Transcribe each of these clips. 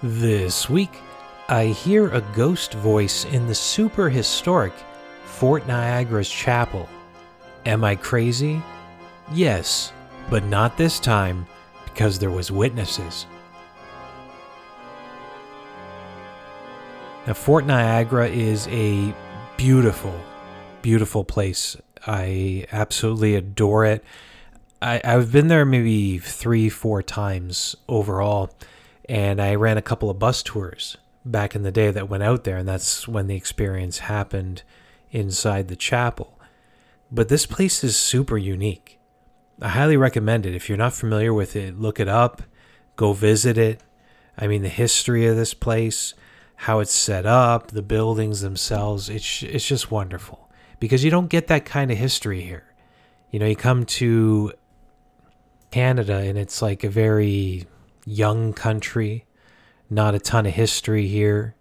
This week, I hear a ghost voice in the super historic Fort Niagara's chapel. Am I crazy? Yes, but not this time because there was witnesses. Now, Fort Niagara is a beautiful, beautiful place. I absolutely adore it. I, I've been there maybe three, four times overall, and I ran a couple of bus tours back in the day that went out there, and that's when the experience happened inside the chapel. But this place is super unique. I highly recommend it. If you're not familiar with it, look it up, go visit it. I mean, the history of this place, how it's set up, the buildings themselves, it's, it's just wonderful because you don't get that kind of history here. You know, you come to Canada and it's like a very young country, not a ton of history here.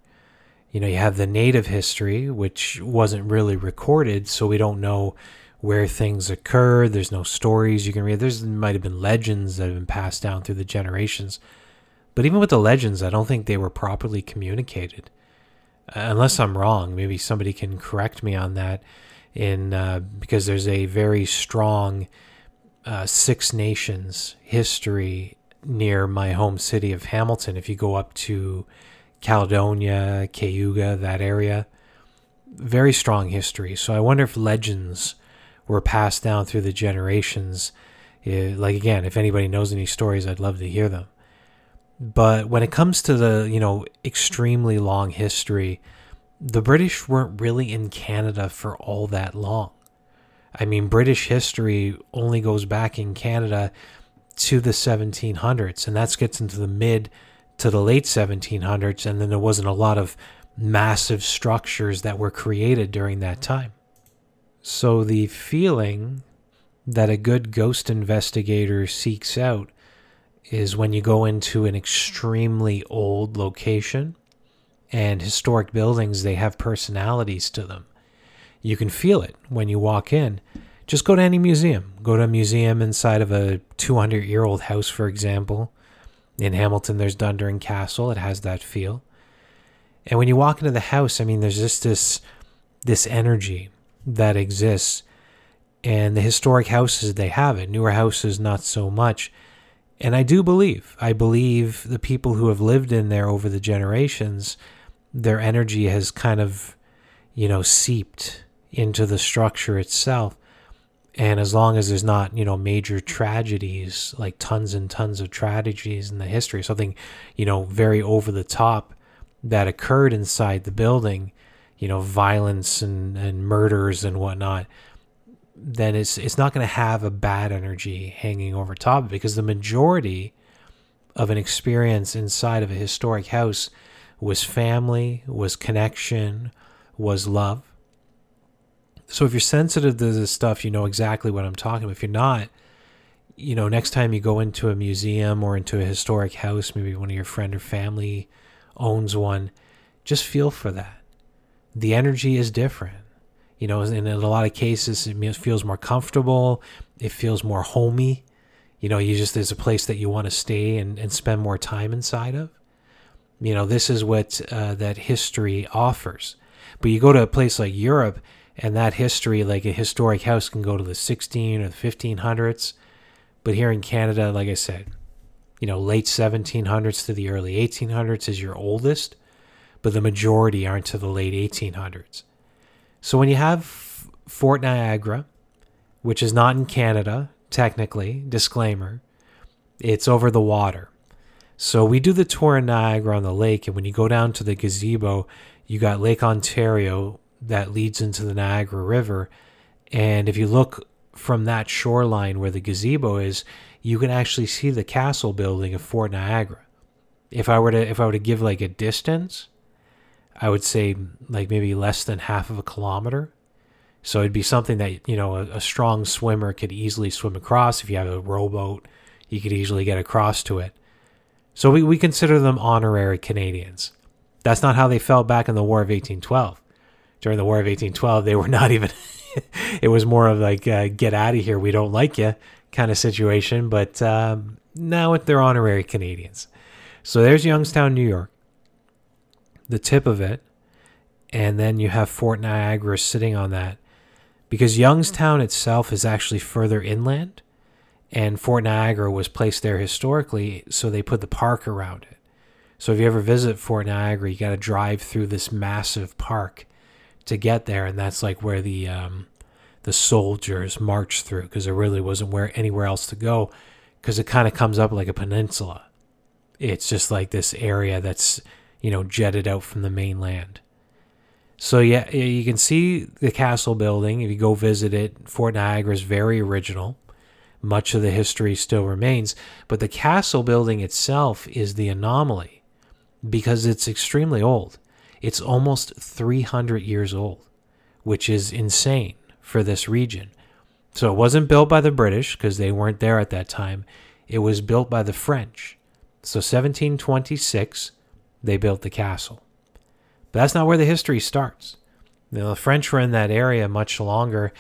You know, you have the native history, which wasn't really recorded, so we don't know where things occurred. There's no stories you can read. There's might have been legends that have been passed down through the generations. But even with the legends, I don't think they were properly communicated. Unless I'm wrong, maybe somebody can correct me on that. In uh, because there's a very strong uh, Six Nations history near my home city of Hamilton. If you go up to Caledonia, Cayuga, that area, very strong history. So I wonder if legends were passed down through the generations. Uh, like again, if anybody knows any stories, I'd love to hear them. But when it comes to the, you know, extremely long history, the British weren't really in Canada for all that long. I mean, British history only goes back in Canada to the 1700s, and that gets into the mid to the late 1700s, and then there wasn't a lot of massive structures that were created during that time. So the feeling that a good ghost investigator seeks out is when you go into an extremely old location and historic buildings, they have personalities to them. You can feel it when you walk in. Just go to any museum. Go to a museum inside of a 200 year old house, for example. In Hamilton, there's Dundurn Castle. It has that feel. And when you walk into the house, I mean, there's just this this energy that exists. And the historic houses, they have it. Newer houses, not so much and I do believe, I believe the people who have lived in there over the generations, their energy has kind of, you know, seeped into the structure itself. And as long as there's not, you know, major tragedies, like tons and tons of tragedies in the history, something, you know, very over the top that occurred inside the building, you know, violence and, and murders and whatnot, then it's it's not going to have a bad energy hanging over top it because the majority of an experience inside of a historic house was family, was connection, was love. So if you're sensitive to this stuff, you know exactly what I'm talking about. If you're not, you know, next time you go into a museum or into a historic house, maybe one of your friend or family owns one, just feel for that. The energy is different you know, and in a lot of cases, it feels more comfortable. It feels more homey. You know, you just, there's a place that you want to stay and, and spend more time inside of. You know, this is what uh, that history offers. But you go to a place like Europe, and that history, like a historic house, can go to the 16 or the 1500s. But here in Canada, like I said, you know, late 1700s to the early 1800s is your oldest, but the majority aren't to the late 1800s. So when you have Fort Niagara, which is not in Canada, technically, disclaimer, it's over the water. So we do the tour in Niagara on the lake, and when you go down to the gazebo, you got Lake Ontario that leads into the Niagara River. And if you look from that shoreline where the gazebo is, you can actually see the castle building of Fort Niagara. If I were to if I were to give like a distance, I would say like maybe less than half of a kilometer. So it'd be something that, you know, a, a, strong swimmer could easily swim across. If you have a rowboat, you could easily get across to it. So we, we consider them honorary Canadians. That's not how they felt back in the War of 1812. During the War of 1812, they were not even, it was more of like, uh, get out of here, we don't like you kind of situation. But um, now they're honorary Canadians. So there's Youngstown, New York, the tip of it, and then you have Fort Niagara sitting on that. Because Youngstown itself is actually further inland, and Fort Niagara was placed there historically, so they put the park around it. So if you ever visit Fort Niagara, you got to drive through this massive park to get there, and that's like where the um, the soldiers marched through because there really wasn't where anywhere else to go because it kind of comes up like a peninsula. It's just like this area that's you know jetted out from the mainland. So yeah, you can see the castle building if you go visit it. Fort Niagara is very original. Much of the history still remains, but the castle building itself is the anomaly because it's extremely old. It's almost 300 years old, which is insane for this region. So it wasn't built by the British because they weren't there at that time. It was built by the French. So 1726, they built the castle. But that's not where the history starts. You know, the French were in that area much longer.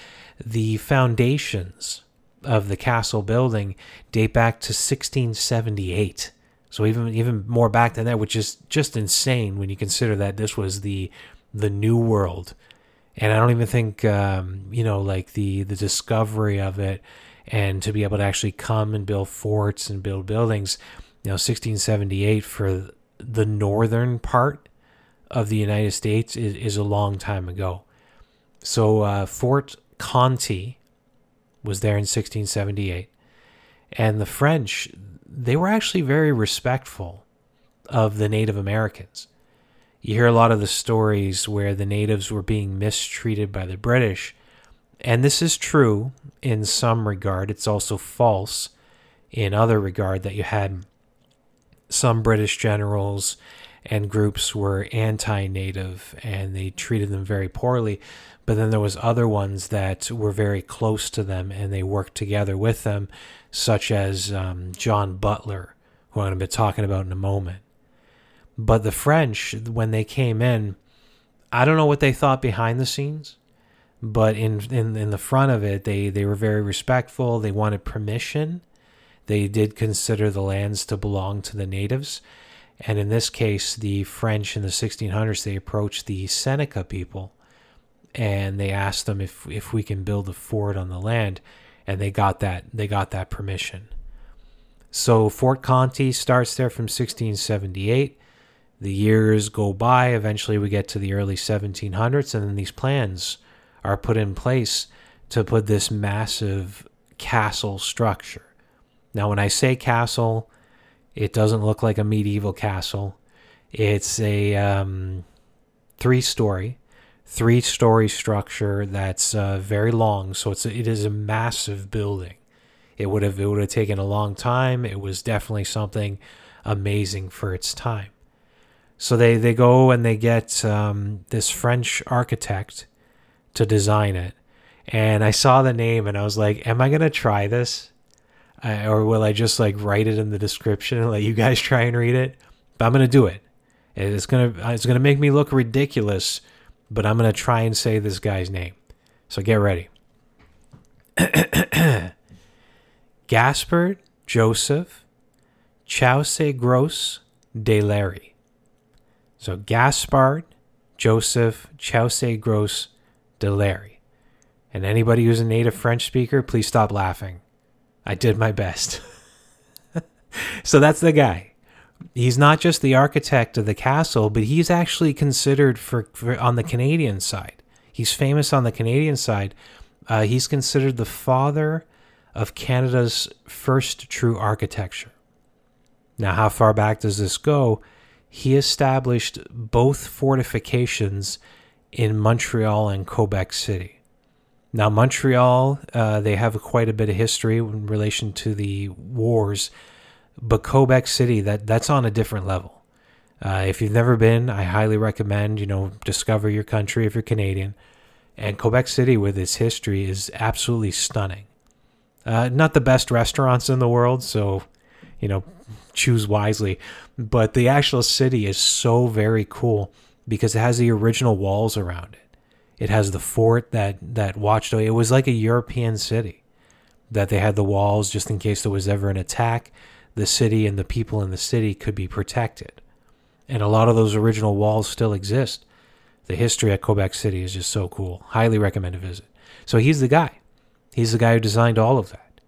The foundations of the castle building date back to 1678. So even even more back than that, which is just insane when you consider that this was the the New World, and I don't even think um, you know like the the discovery of it, and to be able to actually come and build forts and build buildings, you know, 1678 for the northern part of the United States is, is a long time ago. So uh, Fort Conti was there in 1678, and the French they were actually very respectful of the Native Americans. You hear a lot of the stories where the natives were being mistreated by the British, and this is true in some regard. It's also false in other regard that you had some British generals and groups were anti-native and they treated them very poorly but then there was other ones that were very close to them and they worked together with them such as um, john butler who i'm going to be talking about in a moment. But the french when they came in i don't know what they thought behind the scenes but in, in in the front of it they they were very respectful they wanted permission they did consider the lands to belong to the natives and in this case, the French in the 1600s, they approached the Seneca people and they asked them if, if we can build a fort on the land. And they got that, they got that permission. So Fort Conti starts there from 1678. The years go by. Eventually, we get to the early 1700s, and then these plans are put in place to put this massive castle structure. Now, when I say castle, it doesn't look like a medieval castle. It's a um, three story, three story structure that's uh, very long. So it's it is a massive building. It would have it would have taken a long time. It was definitely something amazing for its time. So they they go and they get um, this French architect to design it. And I saw the name and I was like, "Am I gonna try this?" I, or will I just like write it in the description and let you guys try and read it? But I'm gonna do it. It's gonna it's gonna make me look ridiculous, but I'm gonna try and say this guy's name. So get ready. Gaspard Joseph Chaussegros de Larry. So Gaspard Joseph Chaussegros de Larry. And anybody who's a native French speaker, please stop laughing. I did my best. so that's the guy. He's not just the architect of the castle, but he's actually considered for, for on the Canadian side. He's famous on the Canadian side. Uh, he's considered the father of Canada's first true architecture. Now, how far back does this go? He established both fortifications in Montreal and Quebec City. Now, Montreal, uh, they have quite a bit of history in relation to the wars, but Quebec City, that that's on a different level. Uh, if you've never been, I highly recommend you know discover your country if you're Canadian. And Quebec City, with its history, is absolutely stunning. Uh, not the best restaurants in the world, so you know choose wisely. But the actual city is so very cool because it has the original walls around it. It has the fort that that watched. It was like a European city that they had the walls just in case there was ever an attack. The city and the people in the city could be protected. And a lot of those original walls still exist. The history at Quebec City is just so cool. Highly recommend a visit. So he's the guy. He's the guy who designed all of that.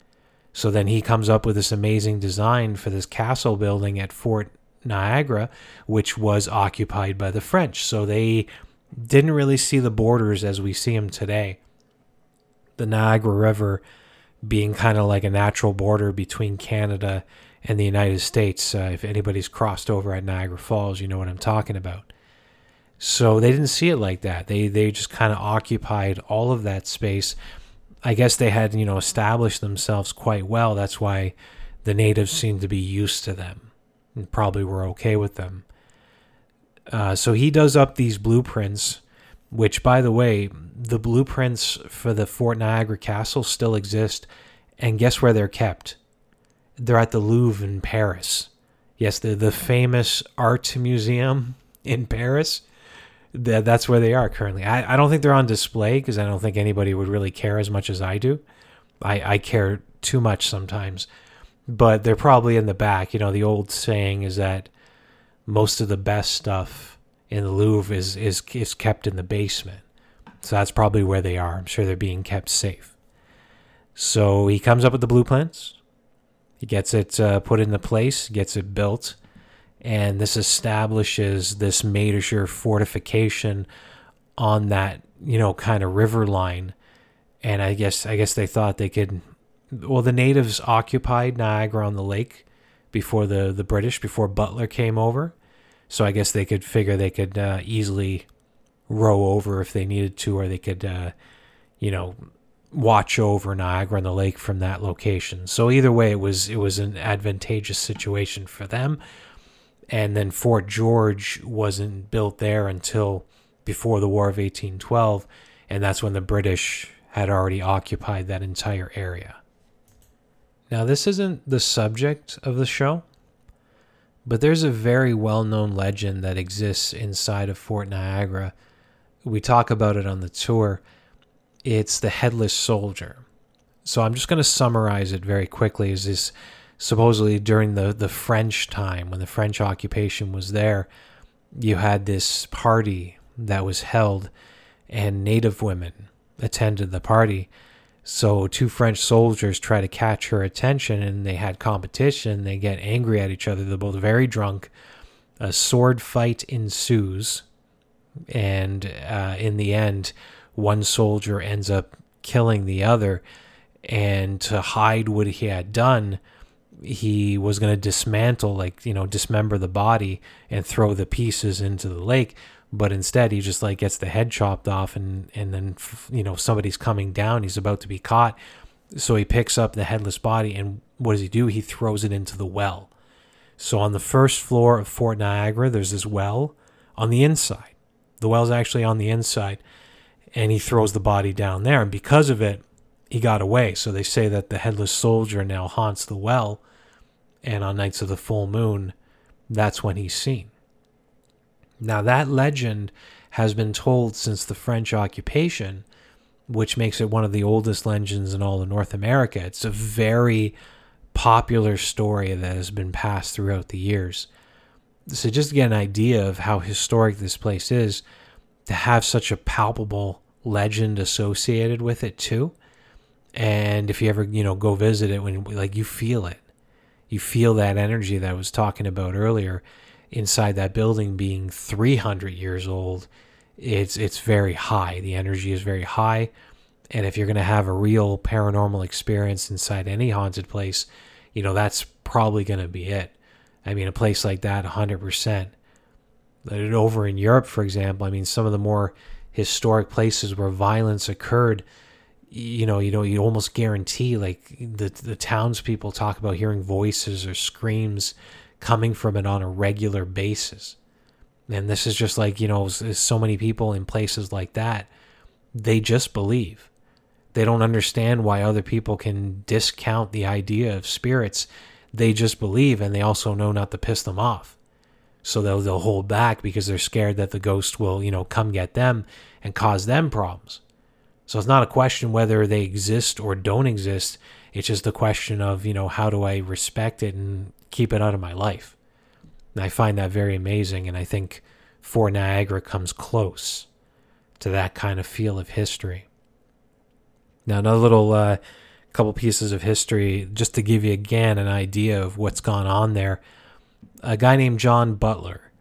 So then he comes up with this amazing design for this castle building at Fort Niagara, which was occupied by the French. So they didn't really see the borders as we see them today. The Niagara River being kind of like a natural border between Canada and the United States. Uh, if anybody's crossed over at Niagara Falls, you know what I'm talking about. So they didn't see it like that. They they just kind of occupied all of that space. I guess they had you know established themselves quite well. That's why the natives seemed to be used to them and probably were okay with them. Uh, so he does up these blueprints, which, by the way, the blueprints for the Fort Niagara Castle still exist. And guess where they're kept? They're at the Louvre in Paris. Yes, the, the famous art museum in Paris. That, that's where they are currently. I, I don't think they're on display because I don't think anybody would really care as much as I do. I, I care too much sometimes. But they're probably in the back. You know, the old saying is that most of the best stuff in the Louvre is is is kept in the basement. So that's probably where they are. I'm sure they're being kept safe. So he comes up with the blueprints. He gets it uh, put into place, gets it built, and this establishes this major fortification on that you know kind of river line. And I guess I guess they thought they could. Well, the natives occupied Niagara on the Lake before the the British, before Butler came over, so I guess they could figure they could uh, easily row over if they needed to, or they could, uh, you know, watch over Niagara on the lake from that location. So either way, it was it was an advantageous situation for them. And then Fort George wasn't built there until before the War of 1812, and that's when the British had already occupied that entire area. Now, this isn't the subject of the show, but there's a very well known legend that exists inside of Fort Niagara. We talk about it on the tour. It's the headless soldier. So I'm just going to summarize it very quickly. Is this supposedly during the, the French time, when the French occupation was there, you had this party that was held, and native women attended the party so two French soldiers try to catch her attention and they had competition. They get angry at each other. They're both very drunk. A sword fight ensues. And uh, in the end, one soldier ends up killing the other. And to hide what he had done, he was going to dismantle, like, you know, dismember the body and throw the pieces into the lake. But instead he just like gets the head chopped off and and then you know somebody's coming down. He's about to be caught. So he picks up the headless body and what does he do? He throws it into the well. So on the first floor of fort niagara there's this well on the inside. The well's actually on the inside and he throws the body down there and because of it he got away so they say that the headless soldier now haunts the well and on nights of the full moon that's when he's seen now, that legend has been told since the French occupation, which makes it one of the oldest legends in all of North America. It's a very popular story that has been passed throughout the years. So, just to get an idea of how historic this place is, to have such a palpable legend associated with it, too. And if you ever, you know, go visit it, when like you feel it, you feel that energy that I was talking about earlier inside that building being 300 years old, it's it's very high. The energy is very high, and if you're going to have a real paranormal experience inside any haunted place, you know that's probably going to be it. I mean, a place like that, 100%. Over in Europe, for example, I mean, some of the more historic places where violence occurred, you know, you know, you almost guarantee like the the townspeople talk about hearing voices or screams coming from it on a regular basis. And this is just like, you know, so many people in places like that, they just believe. They don't understand why other people can discount the idea of spirits. They just believe, and they also know not to piss them off. So they'll, they'll hold back because they're scared that the ghost will, you know, come get them and cause them problems. So it's not a question whether they exist or don't exist. It's just a question of, you know, how do I respect it and keep it out of my life. And I find that very amazing, and I think Fort Niagara comes close to that kind of feel of history. Now, another little uh, couple pieces of history just to give you again an idea of what's gone on there. A guy named John Butler.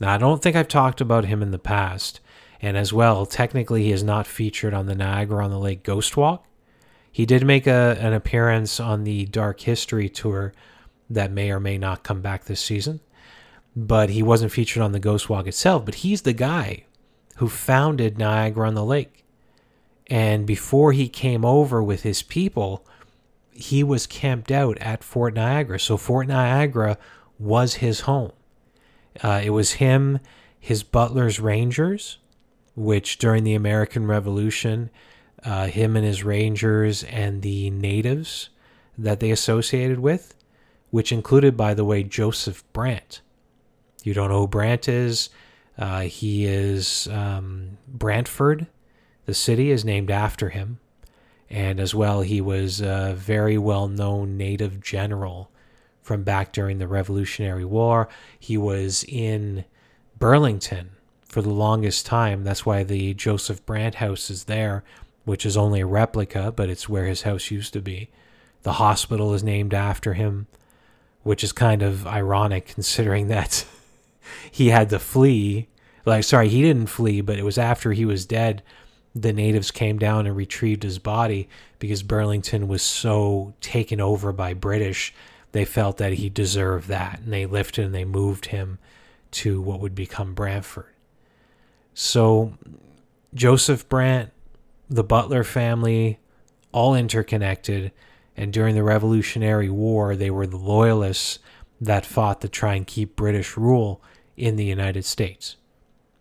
Now, I don't think I've talked about him in the past, and as well, technically, he is not featured on the Niagara on the Lake Ghost Walk. He did make a, an appearance on the Dark History tour that may or may not come back this season, but he wasn't featured on the Ghost Walk itself. But he's the guy who founded Niagara on the Lake. And before he came over with his people, he was camped out at Fort Niagara. So Fort Niagara was his home. Uh, it was him, his Butler's Rangers, which during the American Revolution, uh, him and his Rangers and the natives that they associated with, which included, by the way, Joseph Brant. You don't know who Brant is? Uh, he is um, Brantford. The city is named after him. And as well, he was a very well known native general from back during the Revolutionary War. He was in Burlington for the longest time. That's why the Joseph Brant house is there, which is only a replica, but it's where his house used to be. The hospital is named after him, which is kind of ironic considering that he had to flee. Like, sorry, he didn't flee, but it was after he was dead. The natives came down and retrieved his body because Burlington was so taken over by British. They felt that he deserved that, and they lifted and they moved him to what would become Brantford. So, Joseph Brant, the Butler family, all interconnected. And during the Revolutionary War, they were the loyalists that fought to try and keep British rule in the United States.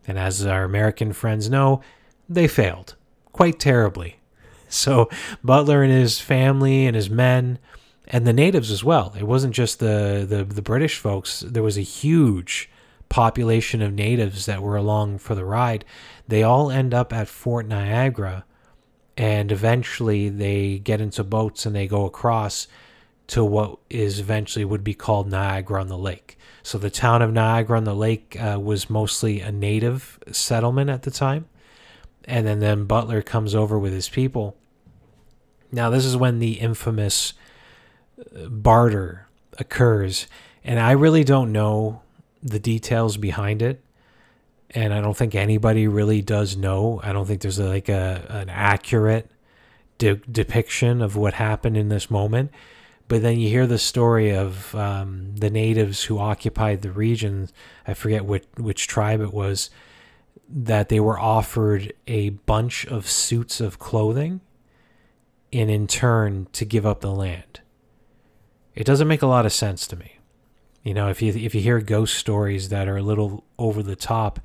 And as our American friends know, they failed quite terribly. So Butler and his family and his men and the natives as well. It wasn't just the, the, the British folks. There was a huge population of natives that were along for the ride. They all end up at Fort Niagara and eventually they get into boats and they go across to what is eventually would be called Niagara on the Lake. So the town of Niagara on the Lake uh, was mostly a native settlement at the time. And then, then Butler comes over with his people. Now, this is when the infamous barter occurs. And I really don't know the details behind it. And I don't think anybody really does know. I don't think there's like a an accurate de- depiction of what happened in this moment but then you hear the story of um, the natives who occupied the region. I forget which which tribe it was. That they were offered a bunch of suits of clothing, and in turn to give up the land. It doesn't make a lot of sense to me. You know, if you if you hear ghost stories that are a little over the top,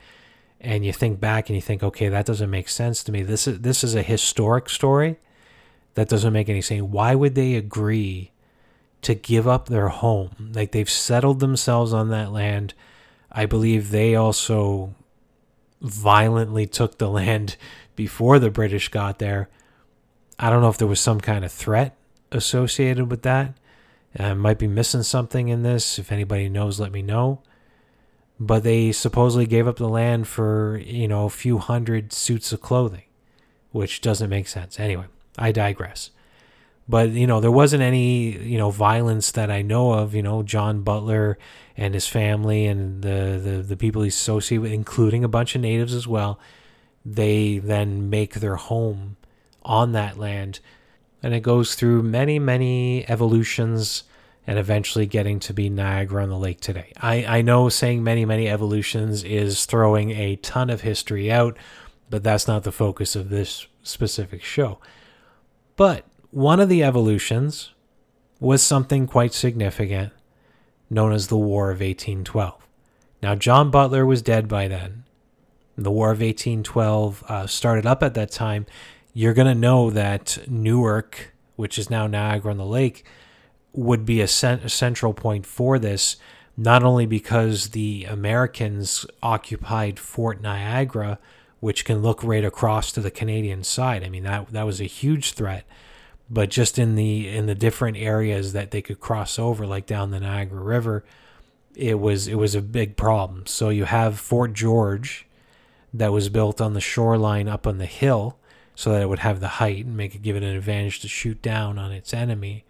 and you think back and you think, okay, that doesn't make sense to me. This is this is a historic story that doesn't make any sense. Why would they agree to give up their home. Like they've settled themselves on that land. I believe they also violently took the land before the British got there. I don't know if there was some kind of threat associated with that. I might be missing something in this. If anybody knows, let me know. But they supposedly gave up the land for, you know, a few hundred suits of clothing, which doesn't make sense. Anyway, I digress but you know there wasn't any you know violence that I know of. You know John Butler and his family and the the, the people he's associated with, including a bunch of natives as well. They then make their home on that land, and it goes through many many evolutions and eventually getting to be Niagara on the Lake today. I, I know saying many, many evolutions is throwing a ton of history out, but that's not the focus of this specific show. But one of the evolutions was something quite significant known as the War of 1812. Now, John Butler was dead by then. The War of 1812 uh, started up at that time. You're going to know that Newark, which is now Niagara on the Lake, would be a, cent- a central point for this, not only because the Americans occupied Fort Niagara, which can look right across to the Canadian side. I mean, that, that was a huge threat but just in the in the different areas that they could cross over, like down the Niagara River, it was it was a big problem. So you have Fort George, that was built on the shoreline up on the hill, so that it would have the height and make it give it an advantage to shoot down on its enemy,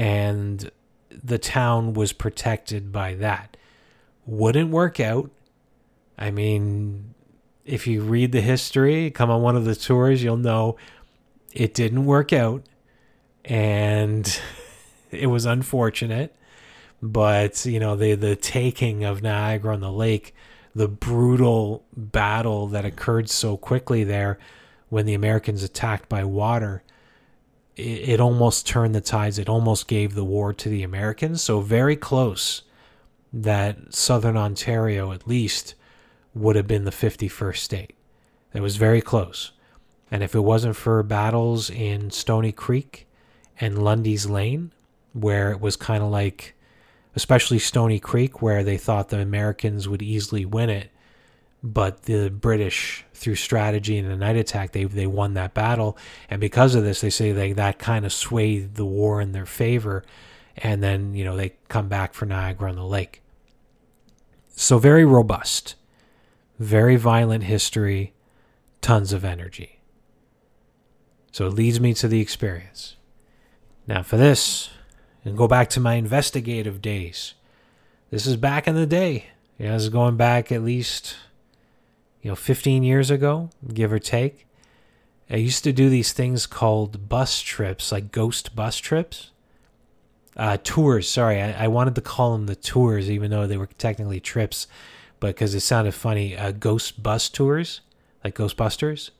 and the town was protected by that. Wouldn't work out. I mean, if you read the history, come on one of the tours, you'll know it didn't work out and it was unfortunate but you know the the taking of Niagara on the lake the brutal battle that occurred so quickly there when the Americans attacked by water it, it almost turned the tides. It almost gave the war to the Americans. So very close that southern Ontario at least would have been the 51st state. It was very close. And if it wasn't for battles in Stoney Creek and Lundy's Lane, where it was kind of like, especially Stoney Creek, where they thought the Americans would easily win it, but the British, through strategy and a night attack, they they won that battle, and because of this, they say they that kind of swayed the war in their favor, and then you know they come back for Niagara on the Lake. So very robust, very violent history, tons of energy. So it leads me to the experience. Now, for this, and go back to my investigative days. This is back in the day. Know, this is going back at least, you know, 15 years ago, give or take. I used to do these things called bus trips, like ghost bus trips. Uh, tours, sorry. I, I wanted to call them the tours, even though they were technically trips, but because it sounded funny. Uh, ghost bus tours, like Ghostbusters.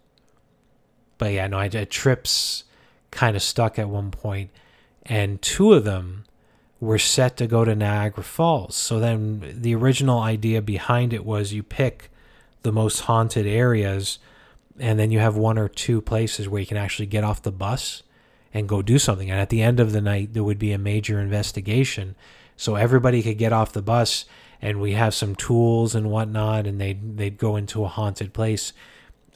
But yeah, no, I did trips kind of stuck at one point, and two of them were set to go to Niagara Falls. So then the original idea behind it was you pick the most haunted areas, and then you have one or two places where you can actually get off the bus and go do something. And at the end of the night, there would be a major investigation. So everybody could get off the bus and we have some tools and whatnot, and they'd, they'd go into a haunted place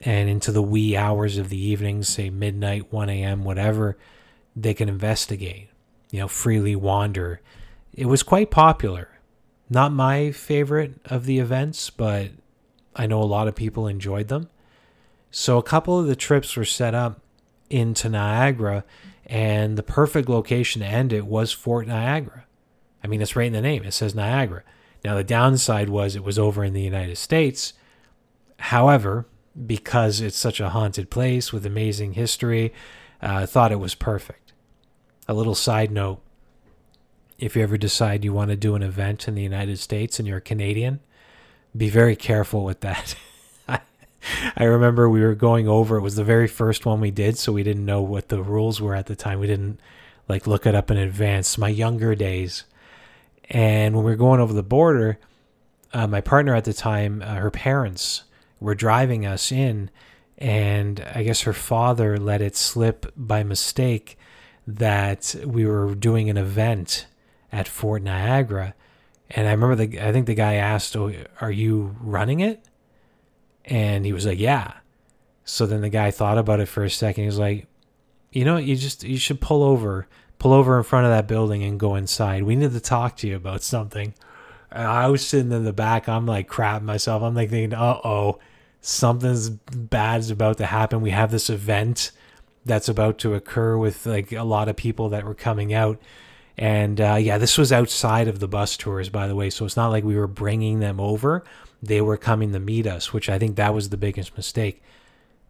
and into the wee hours of the evening, say midnight, 1 a.m., whatever, they can investigate, you know, freely wander. It was quite popular. Not my favorite of the events, but I know a lot of people enjoyed them. So a couple of the trips were set up into Niagara, and the perfect location to end it was Fort Niagara. I mean, it's right in the name, it says Niagara. Now, the downside was it was over in the United States. However, because it's such a haunted place with amazing history, uh, I thought it was perfect. A little side note if you ever decide you want to do an event in the United States and you're a Canadian, be very careful with that. I remember we were going over, it was the very first one we did, so we didn't know what the rules were at the time. We didn't like look it up in advance. My younger days. And when we were going over the border, uh, my partner at the time, uh, her parents were driving us in, and I guess her father let it slip by mistake that we were doing an event at Fort Niagara. And I remember the I think the guy asked, "Oh, are you running it?" And he was like, "Yeah." So then the guy thought about it for a second. He was like, "You know, you just you should pull over, pull over in front of that building and go inside. We need to talk to you about something." And I was sitting in the back. I'm like crapping myself. I'm like thinking, "Uh oh." something's bad is about to happen. We have this event that's about to occur with like a lot of people that were coming out. And uh, yeah, this was outside of the bus tours, by the way. So it's not like we were bringing them over. They were coming to meet us, which I think that was the biggest mistake.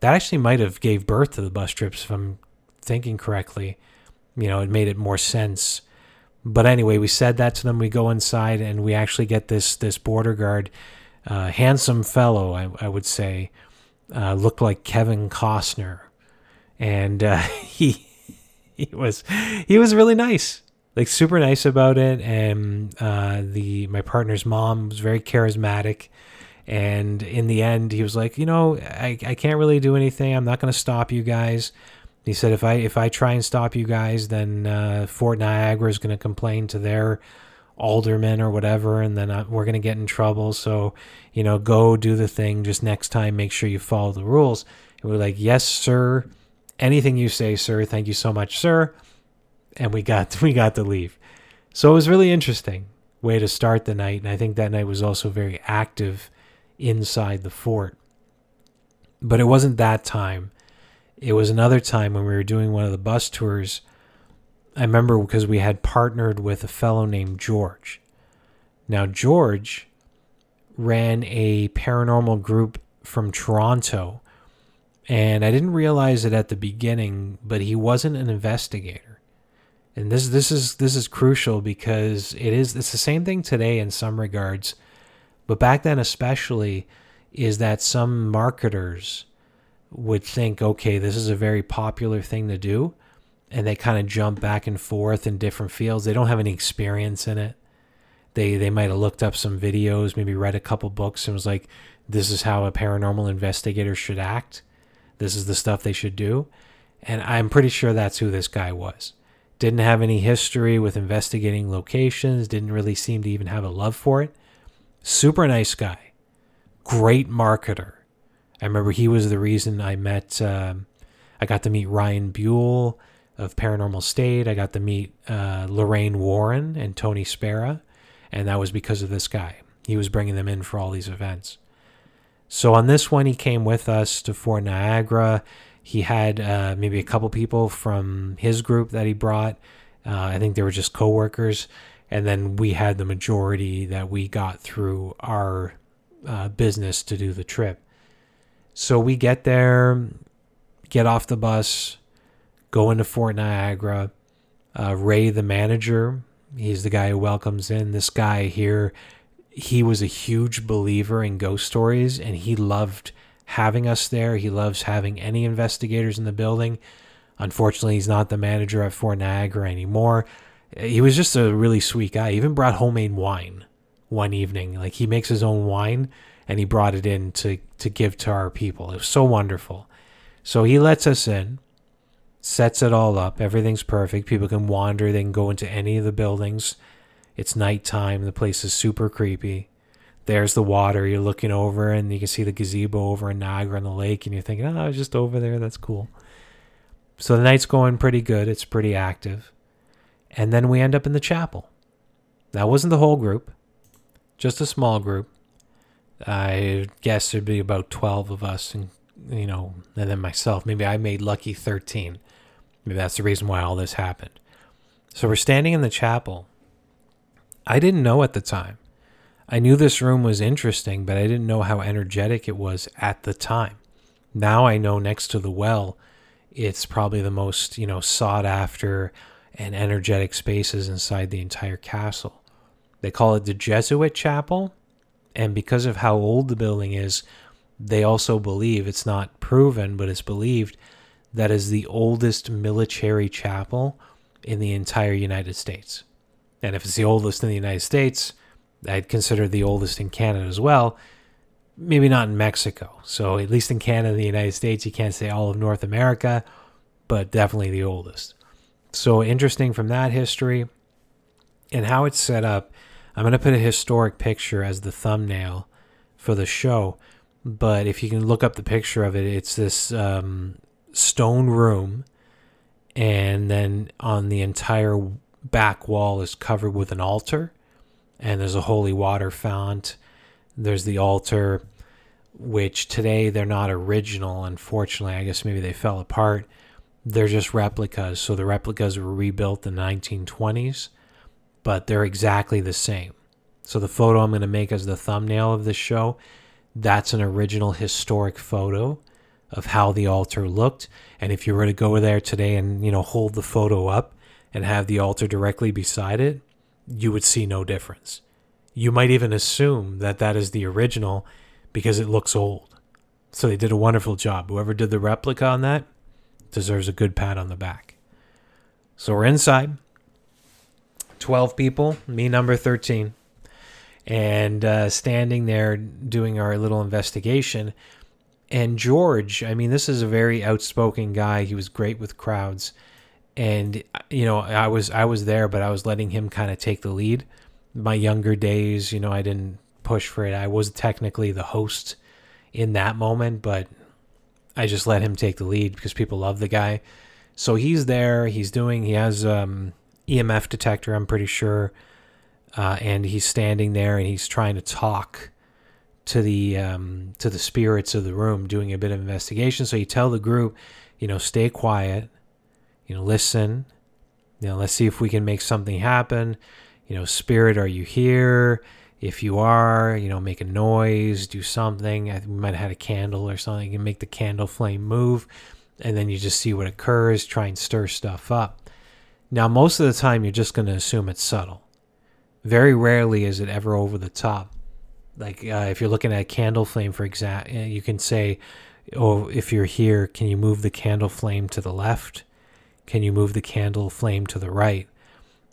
That actually might have gave birth to the bus trips, if I'm thinking correctly. You know, it made it more sense. But anyway, we said that to them. We go inside and we actually get this this border guard uh, handsome fellow, I, I would say, uh, looked like Kevin Costner, and uh, he he was he was really nice, like super nice about it. And uh, the my partner's mom was very charismatic. And in the end, he was like, you know, I, I can't really do anything. I'm not going to stop you guys. He said, if I if I try and stop you guys, then uh, Fort Niagara is going to complain to their alderman or whatever, and then I, we're going to get in trouble. So, you know, go do the thing. Just next time, make sure you follow the rules. And we're like, yes, sir. anything you say, sir. Thank you so much, sir. And we got we got to leave. So it was really interesting way to start the night, and I think that night was also very active inside the fort. But it wasn't that time. It was another time when we were doing one of the bus tours. I remember because we had partnered with a fellow named George. Now, George ran a paranormal group from Toronto, and I didn't realize it at the beginning, but he wasn't an investigator. And this this is this is crucial because it is it's the same thing today in some regards, but back then especially is that some marketers would think, okay, this is a very popular thing to do, and they kind of jump back and forth in different fields. They don't have any experience in it. They they might have looked up some videos, maybe read a couple books, and was like, this is how a paranormal investigator should act. This is the stuff they should do. And I'm pretty sure that's who this guy was. Didn't have any history with investigating locations, didn't really seem to even have a love for it. Super nice guy. Great marketer. I remember he was the reason I met, um, I got to meet Ryan Buell of Paranormal State. I got to meet uh, Lorraine Warren and Tony Spera. And that was because of this guy. He was bringing them in for all these events. So on this one, he came with us to Fort Niagara. He had uh, maybe a couple people from his group that he brought. Uh, I think they were just coworkers, and then we had the majority that we got through our uh, business to do the trip. So we get there, get off the bus, go into Fort Niagara. Uh, Ray, the manager, he's the guy who welcomes in. This guy here he was a huge believer in ghost stories and he loved having us there. He loves having any investigators in the building. Unfortunately, he's not the manager at Fort Niagara anymore. He was just a really sweet guy. He even brought homemade wine one evening. Like he makes his own wine and he brought it in to to give to our people. It was so wonderful. So he lets us in, sets it all up. Everything's perfect. People can wander, they can go into any of the buildings it's nighttime. The place is super creepy. There's the water. You're looking over, and you can see the gazebo over in Niagara on the lake, and you're thinking, "Oh, I was just over there. That's cool." So the night's going pretty good. It's pretty active, and then we end up in the chapel. That wasn't the whole group, just a small group. I guess there'd be about twelve of us, and you know, and then myself. Maybe I made lucky thirteen. Maybe that's the reason why all this happened. So we're standing in the chapel I didn't know at the time. I knew this room was interesting, but I didn't know how energetic it was at the time. Now I know next to the well, it's probably the most, you know, sought after and energetic spaces inside the entire castle. They call it the Jesuit Chapel, and because of how old the building is, they also believe it's not proven, but it's believed that is the oldest military chapel in the entire United States. And if it's the oldest in the United States, I'd consider the oldest in Canada as well. Maybe not in Mexico. So at least in Canada and the United States, you can't say all of North America, but definitely the oldest. So interesting from that history and how it's set up. I'm going to put a historic picture as the thumbnail for the show. But if you can look up the picture of it, it's this um, stone room. And then on the entire back wall is covered with an altar, and there's a holy water fount. There's the altar, which today they're not original, unfortunately. I guess maybe they fell apart. They're just replicas. So the replicas were rebuilt in the 1920s, but they're exactly the same. So the photo I'm going to make as the thumbnail of this show, that's an original historic photo of how the altar looked. And if you were to go there today and, you know, hold the photo up, and have the altar directly beside it, you would see no difference. You might even assume that that is the original because it looks old. So they did a wonderful job. Whoever did the replica on that deserves a good pat on the back. So we're inside. 12 people, me number 13. And uh, standing there doing our little investigation. And George, I mean, this is a very outspoken guy. He was great with crowds and you know i was i was there but i was letting him kind of take the lead my younger days you know i didn't push for it i was technically the host in that moment but I just let him take the lead because people love the guy. So he's there. He's doing. He has um, EMF detector. I'm pretty sure, uh, and he's standing there and he's trying to talk to the um, to the spirits of the room, doing a bit of investigation. So you tell the group, you know, stay quiet, you know, listen, you know, let's see if we can make something happen. You know, spirit, are you here? If you are, you know, make a noise, do something. I we might have had a candle or something. You can make the candle flame move, and then you just see what occurs. Try and stir stuff up. Now, most of the time, you're just going to assume it's subtle. Very rarely is it ever over the top. Like uh, if you're looking at a candle flame, for example, you can say, "Oh, if you're here, can you move the candle flame to the left? Can you move the candle flame to the right?"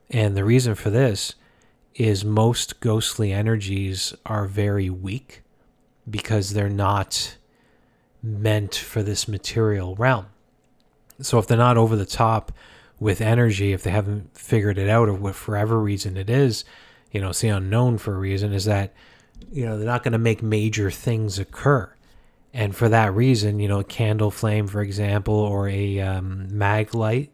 And the reason for this is most ghostly energies are very weak because they're not meant for this material realm. So if they're not over the top with energy, if they haven't figured it out or what forever reason it is, you know, the unknown for a reason, is that, you know, they're not going to make major things occur. And for that reason, you know, a candle flame, for example, or a um, mag light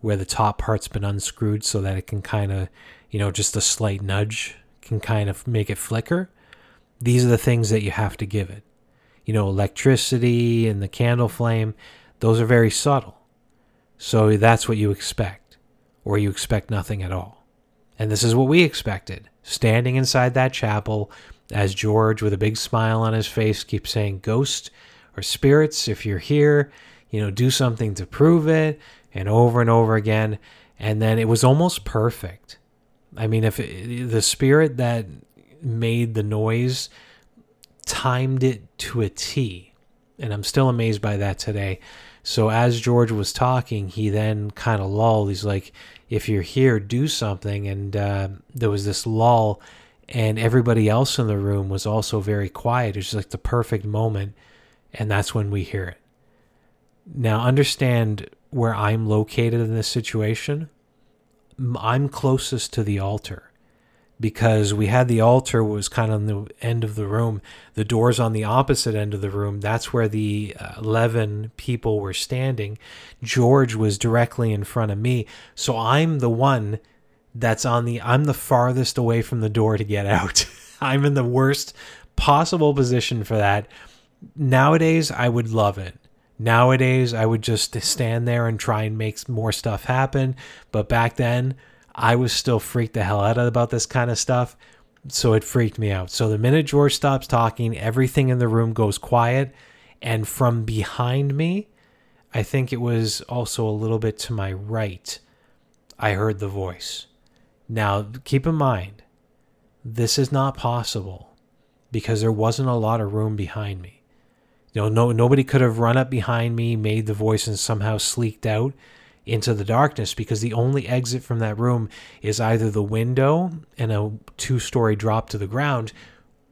where the top part's been unscrewed so that it can kind of you know, just a slight nudge can kind of make it flicker. These are the things that you have to give it. You know, electricity and the candle flame, those are very subtle. So that's what you expect, or you expect nothing at all. And this is what we expected. Standing inside that chapel, as George, with a big smile on his face, keeps saying, Ghost or spirits, if you're here, you know, do something to prove it, and over and over again. And then it was almost perfect. I mean, if it, the spirit that made the noise timed it to a T, and I'm still amazed by that today. So as George was talking, he then kind of lulled. He's like, "If you're here, do something." And uh, there was this lull, and everybody else in the room was also very quiet. It's just like the perfect moment, and that's when we hear it. Now, understand where I'm located in this situation. I'm closest to the altar because we had the altar was kind of on the end of the room. The doors on the opposite end of the room. That's where the uh, 11 people were standing. George was directly in front of me. So I'm the one that's on the I'm the farthest away from the door to get out. I'm in the worst possible position for that. Nowadays I would love it. Nowadays, I would just stand there and try and make more stuff happen. But back then, I was still freaked the hell out about this kind of stuff. So it freaked me out. So the minute George stops talking, everything in the room goes quiet. And from behind me, I think it was also a little bit to my right, I heard the voice. Now, keep in mind, this is not possible because there wasn't a lot of room behind me. You know, no nobody could have run up behind me, made the voice, and somehow sleeked out into the darkness because the only exit from that room is either the window and a two-story drop to the ground,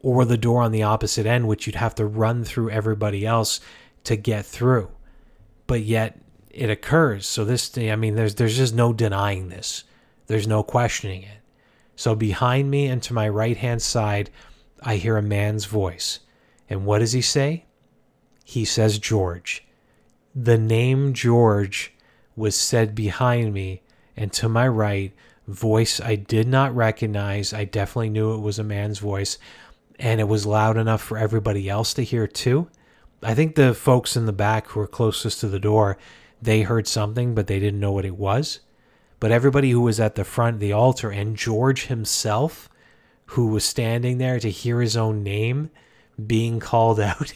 or the door on the opposite end, which you'd have to run through everybody else to get through. But yet it occurs. So this, I mean, there's there's just no denying this. There's no questioning it. So behind me and to my right hand side, I hear a man's voice. And what does he say? he says George. The name George was said behind me and to my right, voice I did not recognize. I definitely knew it was a man's voice, and it was loud enough for everybody else to hear too. I think the folks in the back who were closest to the door, they heard something, but they didn't know what it was. But everybody who was at the front of the altar and George himself, who was standing there to hear his own name being called out,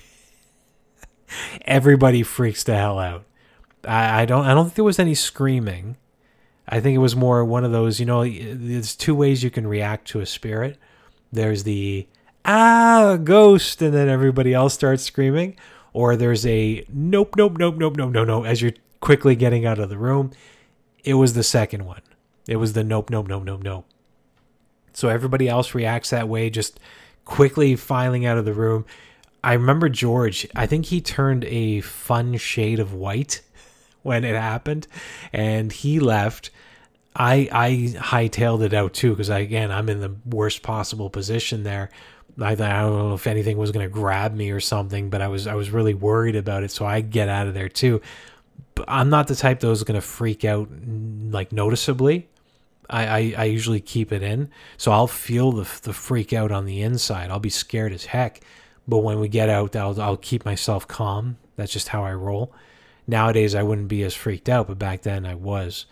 everybody freaks the hell out. I, I don't I don't think there was any screaming. I think it was more one of those, you know, there's two ways you can react to a spirit. There's the ah ghost and then everybody else starts screaming or there's a nope nope nope nope nope no no as you're quickly getting out of the room. It was the second one. It was the nope nope nope nope nope. So everybody else reacts that way just quickly filing out of the room I remember George, I think he turned a fun shade of white when it happened and he left. I I hightailed it out too because again I'm in the worst possible position there. I, I don't know if anything was going to grab me or something, but I was I was really worried about it, so I get out of there too. I'm not the type that was going to freak out like noticeably. I, I, I usually keep it in, so I'll feel the the freak out on the inside. I'll be scared as heck, but when we get out, I'll I'll keep myself calm. That's just how I roll. Nowadays, I wouldn't be as freaked out, but back then I was.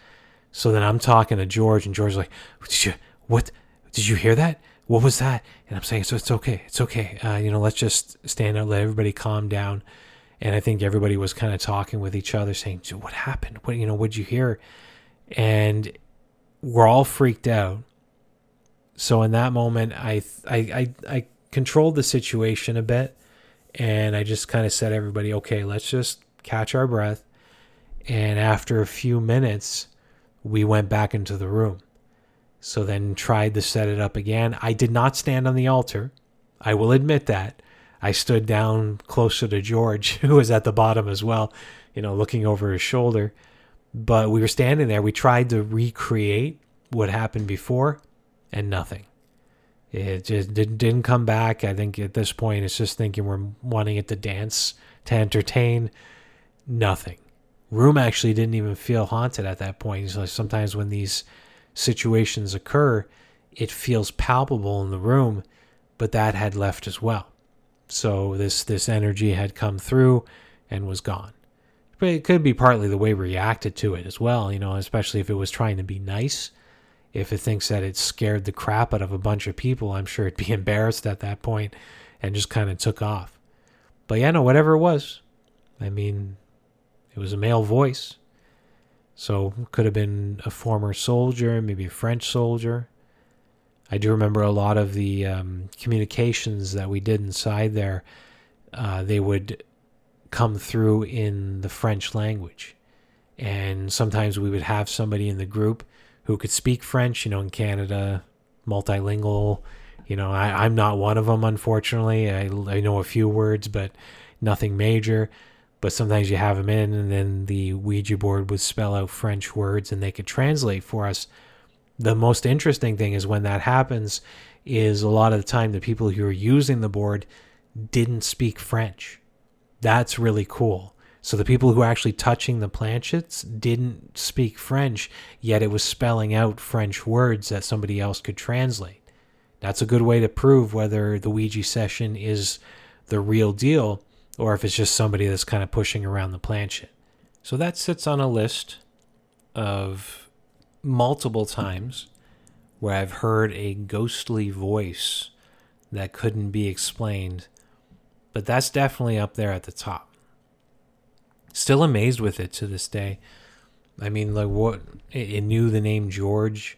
So then I'm talking to George, and George's like, "Did you what? Did you hear that? What was that?" And I'm saying, "So it's okay, it's okay. Uh, you know, let's just stand out, let everybody calm down." And I think everybody was kind of talking with each other, saying, "What happened? What you know? What'd you hear?" And we're all freaked out. So in that moment, I I I, I controlled the situation a bit, and I just kind of said, "Everybody, okay, let's just catch our breath." And after a few minutes, we went back into the room. So then tried to set it up again. I did not stand on the altar. I will admit that. I stood down closer to George, who was at the bottom as well, you know, looking over his shoulder. But we were standing there. We tried to recreate what happened before, and nothing. It just didn't come back. I think at this point, it's just thinking we're wanting it to dance, to entertain. Nothing room actually didn't even feel haunted at that point. So sometimes when these situations occur, it feels palpable in the room, but that had left as well. So this this energy had come through and was gone. But it could be partly the way we reacted to it as well, you know, especially if it was trying to be nice. If it thinks that it scared the crap out of a bunch of people, I'm sure it'd be embarrassed at that point and just kind of took off. But yeah, no, whatever it was. I mean, it was a male voice. So could have been a former soldier, maybe a French soldier. I do remember a lot of the um, communications that we did inside there. Uh, they would come through in the French language, and sometimes we would have somebody in the group who could speak French. You know, in Canada, multilingual. You know, I, I'm not one of them, unfortunately. I, I know a few words, but nothing major but sometimes you have them in and then the Ouija board would spell out French words and they could translate for us. The most interesting thing is when that happens is a lot of the time the people who are using the board didn't speak French. That's really cool. So the people who are actually touching the planchettes didn't speak French, yet it was spelling out French words that somebody else could translate. That's a good way to prove whether the Ouija session is the real deal or if it's just somebody that's kind of pushing around the planchette. So that sits on a list of multiple times where I've heard a ghostly voice that couldn't be explained, but that's definitely up there at the top. Still amazed with it to this day. I mean, like what it knew the name George.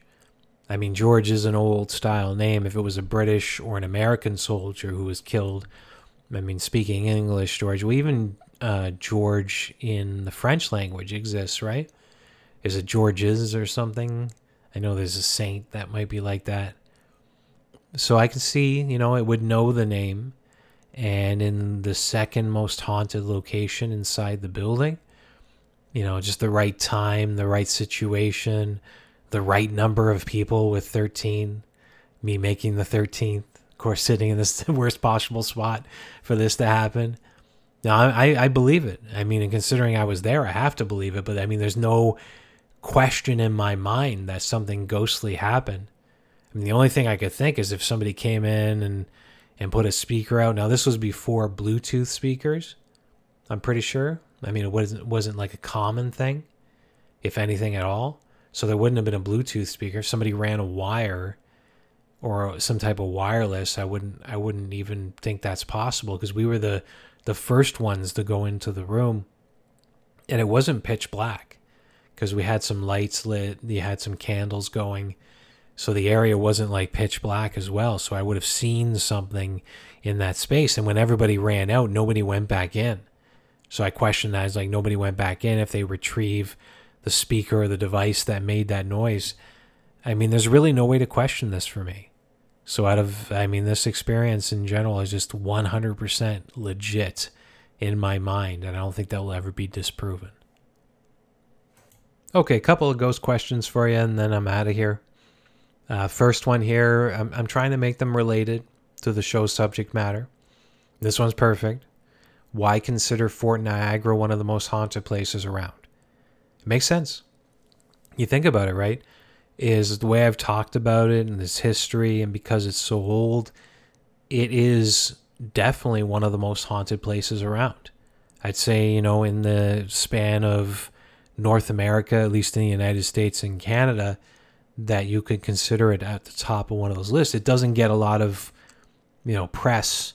I mean, George is an old style name. If it was a British or an American soldier who was killed, I mean, speaking English, George. Well, even uh, George in the French language exists, right? Is it Georges or something? I know there's a saint that might be like that. So I can see, you know, it would know the name. And in the second most haunted location inside the building, you know, just the right time, the right situation, the right number of people with 13, me making the 13th of course, sitting in this worst possible spot for this to happen. Now, I, I believe it. I mean, and considering I was there, I have to believe it. But I mean, there's no question in my mind that something ghostly happened. I mean, the only thing I could think is if somebody came in and and put a speaker out. Now, this was before Bluetooth speakers. I'm pretty sure. I mean, it wasn't wasn't like a common thing, if anything at all. So there wouldn't have been a Bluetooth speaker. If somebody ran a wire or some type of wireless, I wouldn't I wouldn't even think that's possible because we were the the first ones to go into the room, and it wasn't pitch black because we had some lights lit, you had some candles going, so the area wasn't like pitch black as well. So I would have seen something in that space, and when everybody ran out, nobody went back in. So I questioned that. It's like nobody went back in if they retrieve the speaker or the device that made that noise. I mean, there's really no way to question this for me. So, out of, I mean, this experience in general is just 100% legit in my mind, and I don't think that will ever be disproven. Okay, a couple of ghost questions for you, and then I'm out of here. Uh, first one here, I'm, I'm trying to make them related. to the show's subject matter. This one's perfect. Why consider Fort Niagara one of the most haunted places around? It makes sense. You think about it, right? Is the way I've talked about it and its history, and because it's so old, it is definitely one of the most haunted places around. I'd say, you know, in the span of North America, at least in the United States and Canada, that you could consider it at the top of one of those lists. It doesn't get a lot of, you know, press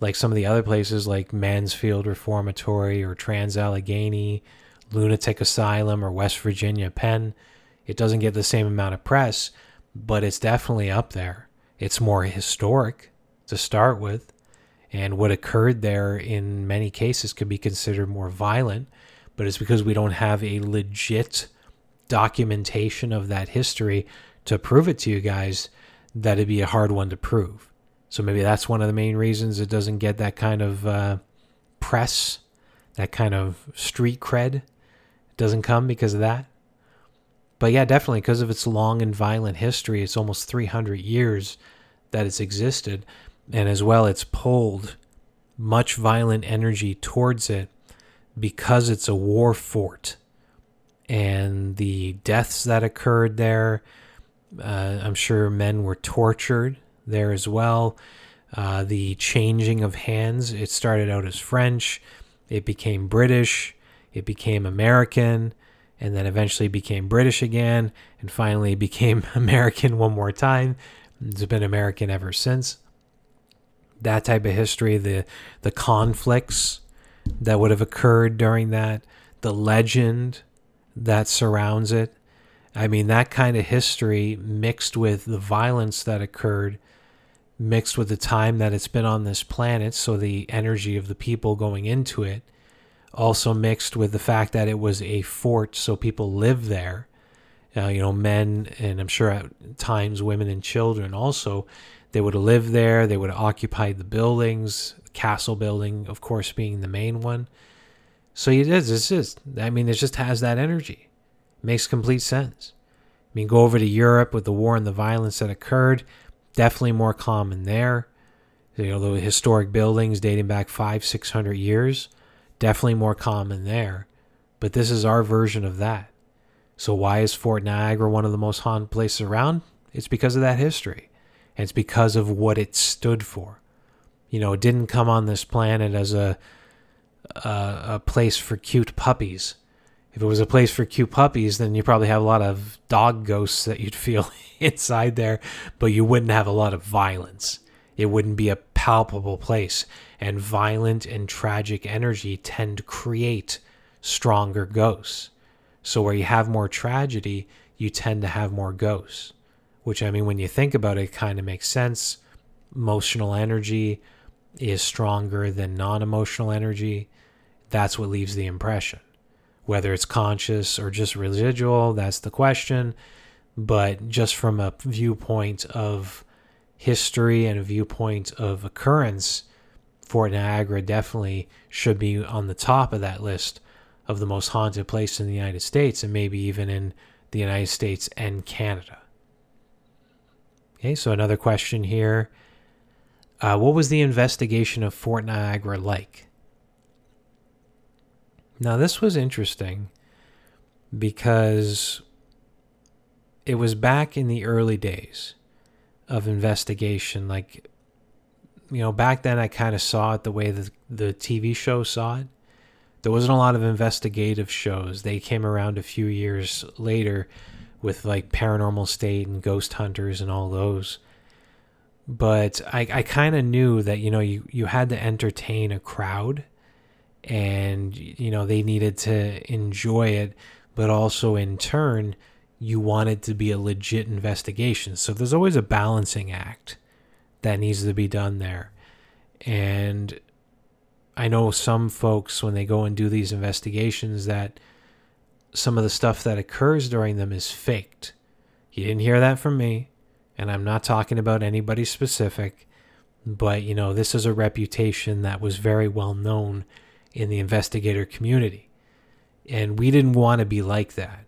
like some of the other places like Mansfield Reformatory or Trans Allegheny, Lunatic Asylum, or West Virginia Penn. It doesn't get the same amount of press, but it's definitely up there. It's more historic to start with. And what occurred there in many cases could be considered more violent, but it's because we don't have a legit documentation of that history to prove it to you guys that it'd be a hard one to prove. So maybe that's one of the main reasons it doesn't get that kind of uh, press, that kind of street cred. It doesn't come because of that. But yeah, definitely because of its long and violent history. It's almost 300 years that it's existed and as well it's pulled much violent energy towards it because it's a war fort and the deaths that occurred there uh, i'm sure men were tortured there as well. Uh, the changing of hands it started out as french it became british it became american and then eventually became british again and finally became american one more time. It's been american ever since. That type of history, the the conflicts that would have occurred during that, the legend that surrounds it. I mean, that kind of history mixed with the violence that occurred, mixed with the time that it's been on this planet, so the energy of the people going into it, also mixed with the fact that it was a fort, so people live there. Uh, you know, men and I'm sure at times women and children also they would have lived there, they would have occupied the buildings, castle building, of course, being the main one. So it is, it's just, I mean, it just has that energy. It makes complete sense. I mean, go over to Europe with the war and the violence that occurred, definitely more common there. You know, the historic buildings dating back five, six hundred years, definitely more common there. But this is our version of that. So why is Fort Niagara one of the most haunted places around? It's because of that history. And it's because of what it stood for. You know, it didn't come on this planet as a, a, a place for cute puppies. If it was a place for cute puppies, then you probably have a lot of dog ghosts that you'd feel inside there, but you wouldn't have a lot of violence. It wouldn't be a palpable place. And violent and tragic energy tend to create stronger ghosts. So, where you have more tragedy, you tend to have more ghosts which I mean, when you think about it, it kind of makes sense. Emotional energy is stronger than non emotional energy. That's what leaves the impression. Whether it's conscious or just residual, that's the question. But just from a viewpoint of history and a viewpoint of occurrence, Fort Niagara definitely should be on the top of that list of the most haunted place in the United States and maybe even in the United States and Canada. Okay, so another question here. Uh, what was the investigation of Fort Niagara like? Now, this was interesting because it was back in the early days of investigation. Like, you know, back then I kind of saw it the way the, the TV show saw it. There wasn't a lot of investigative shows. They came around a few years later with like paranormal state and ghost hunters and all those but i, I kind of knew that you know you, you had to entertain a crowd and you know they needed to enjoy it but also in turn you wanted to be a legit investigation. So there's always a balancing act that needs to be done there. And i know some folks when they go and do these investigations that some of the stuff that occurs during them is faked. You didn't hear that from me, and I'm not talking about anybody specific, but you know, this is a reputation that was very well known in the investigator community. And we didn't want to be like that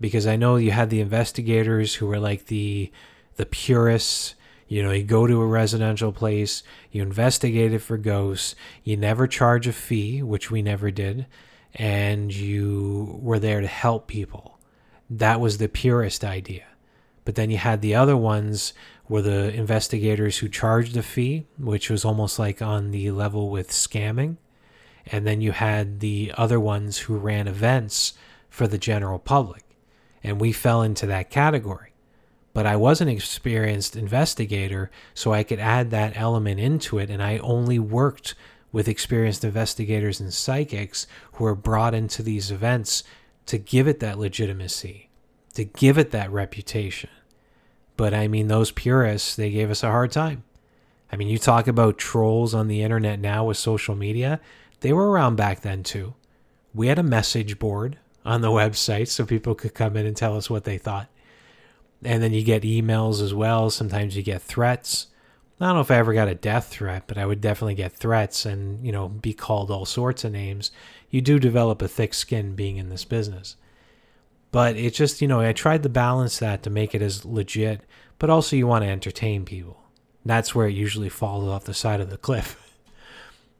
because I know you had the investigators who were like the the purists. You know, you go to a residential place, you investigate it for ghosts, you never charge a fee, which we never did, and you were there to help people. That was the purest idea. But then you had the other ones were the investigators who charged a fee, which was almost like on the level with scamming. And then you had the other ones who ran events for the general public. And we fell into that category but I was an experienced investigator, so I could add that element into it. And I only worked with experienced investigators and psychics who are brought into these events to give it that legitimacy, to give it that reputation. But I mean, those purists, they gave us a hard time. I mean, you talk about trolls on the internet now with social media, they were around back then too. We had a message board on the website so people could come in and tell us what they thought and then you get emails as well. Sometimes you get threats. I don't know if I ever got a death threat, but I would definitely get threats and, you know, be called all sorts of names. You do develop a thick skin being in this business. But it just, you know, I tried to balance that to make it as legit, but also you want to entertain people. That's where it usually falls off the side of the cliff.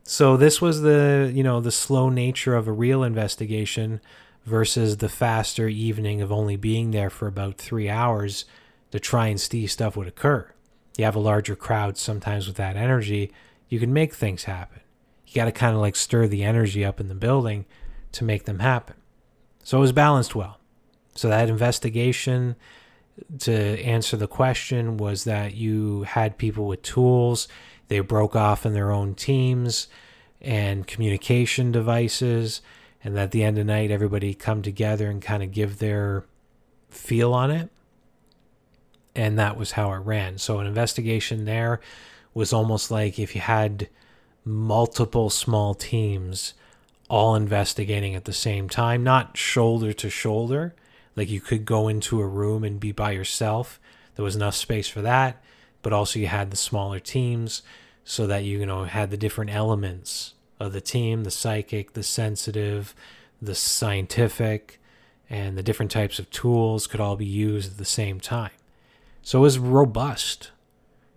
So this was the, you know, the slow nature of a real investigation versus the faster evening of only being there for about three hours to try and see stuff would occur. You have a larger crowd sometimes with that energy, you can make things happen. You got to kind of like stir the energy up in the building to make them happen. So it was balanced well. So that investigation to answer the question was that you had people with tools, they broke off in their own teams and communication devices and at the end of the night everybody come together and kind of give their feel on it. And that was how it ran. So an investigation there was almost like if you had multiple small teams all investigating at the same time not shoulder to shoulder like you could go into a room and be by yourself there was enough space for that but also you had the smaller teams so that you, you know had the different elements of the team the psychic, the sensitive, the scientific, and the different types of tools could all be used at the same time. So it was robust.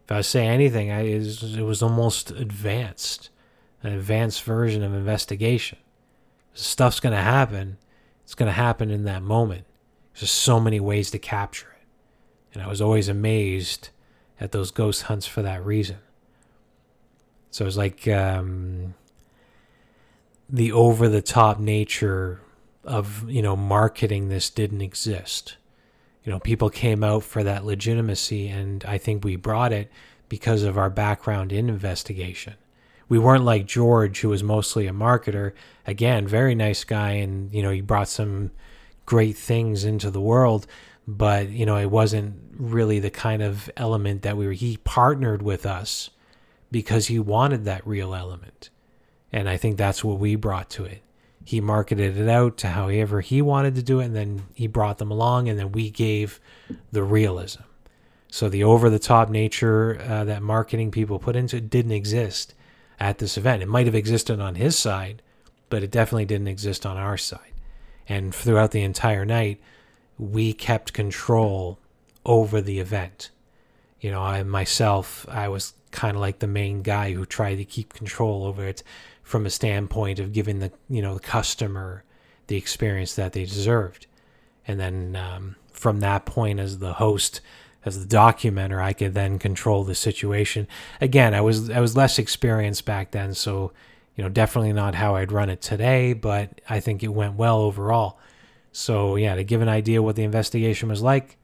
If I say anything, I, it was almost advanced, an advanced version of investigation. Stuff's going to happen. It's going to happen in that moment. There's just so many ways to capture it. And I was always amazed at those ghost hunts for that reason. So it was like um, the over the top nature of you know marketing this didn't exist you know people came out for that legitimacy and i think we brought it because of our background in investigation we weren't like george who was mostly a marketer again very nice guy and you know he brought some great things into the world but you know it wasn't really the kind of element that we were he partnered with us because he wanted that real element and I think that's what we brought to it. He marketed it out to however he wanted to do it, and then he brought them along, and then we gave the realism. So the over the top nature uh, that marketing people put into it didn't exist at this event. It might have existed on his side, but it definitely didn't exist on our side. And throughout the entire night, we kept control over the event. You know, I myself, I was kind of like the main guy who tried to keep control over it from a standpoint of giving the you know the customer the experience that they deserved and then um, from that point as the host as the documenter i could then control the situation again i was i was less experienced back then so you know definitely not how i'd run it today but i think it went well overall so yeah to give an idea what the investigation was like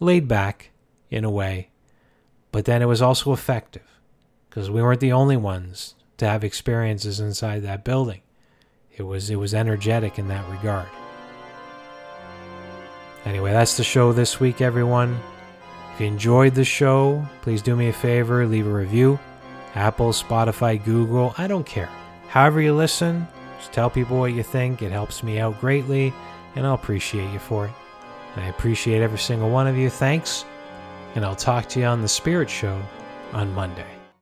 laid back in a way but then it was also effective because we weren't the only ones to have experiences inside that building. It was it was energetic in that regard. Anyway, that's the show this week, everyone. If you enjoyed the show, please do me a favor, leave a review. Apple, Spotify, Google, I don't care. However you listen, just tell people what you think. It helps me out greatly, and I'll appreciate you for it. I appreciate every single one of you. Thanks. And I'll talk to you on the Spirit Show on Monday.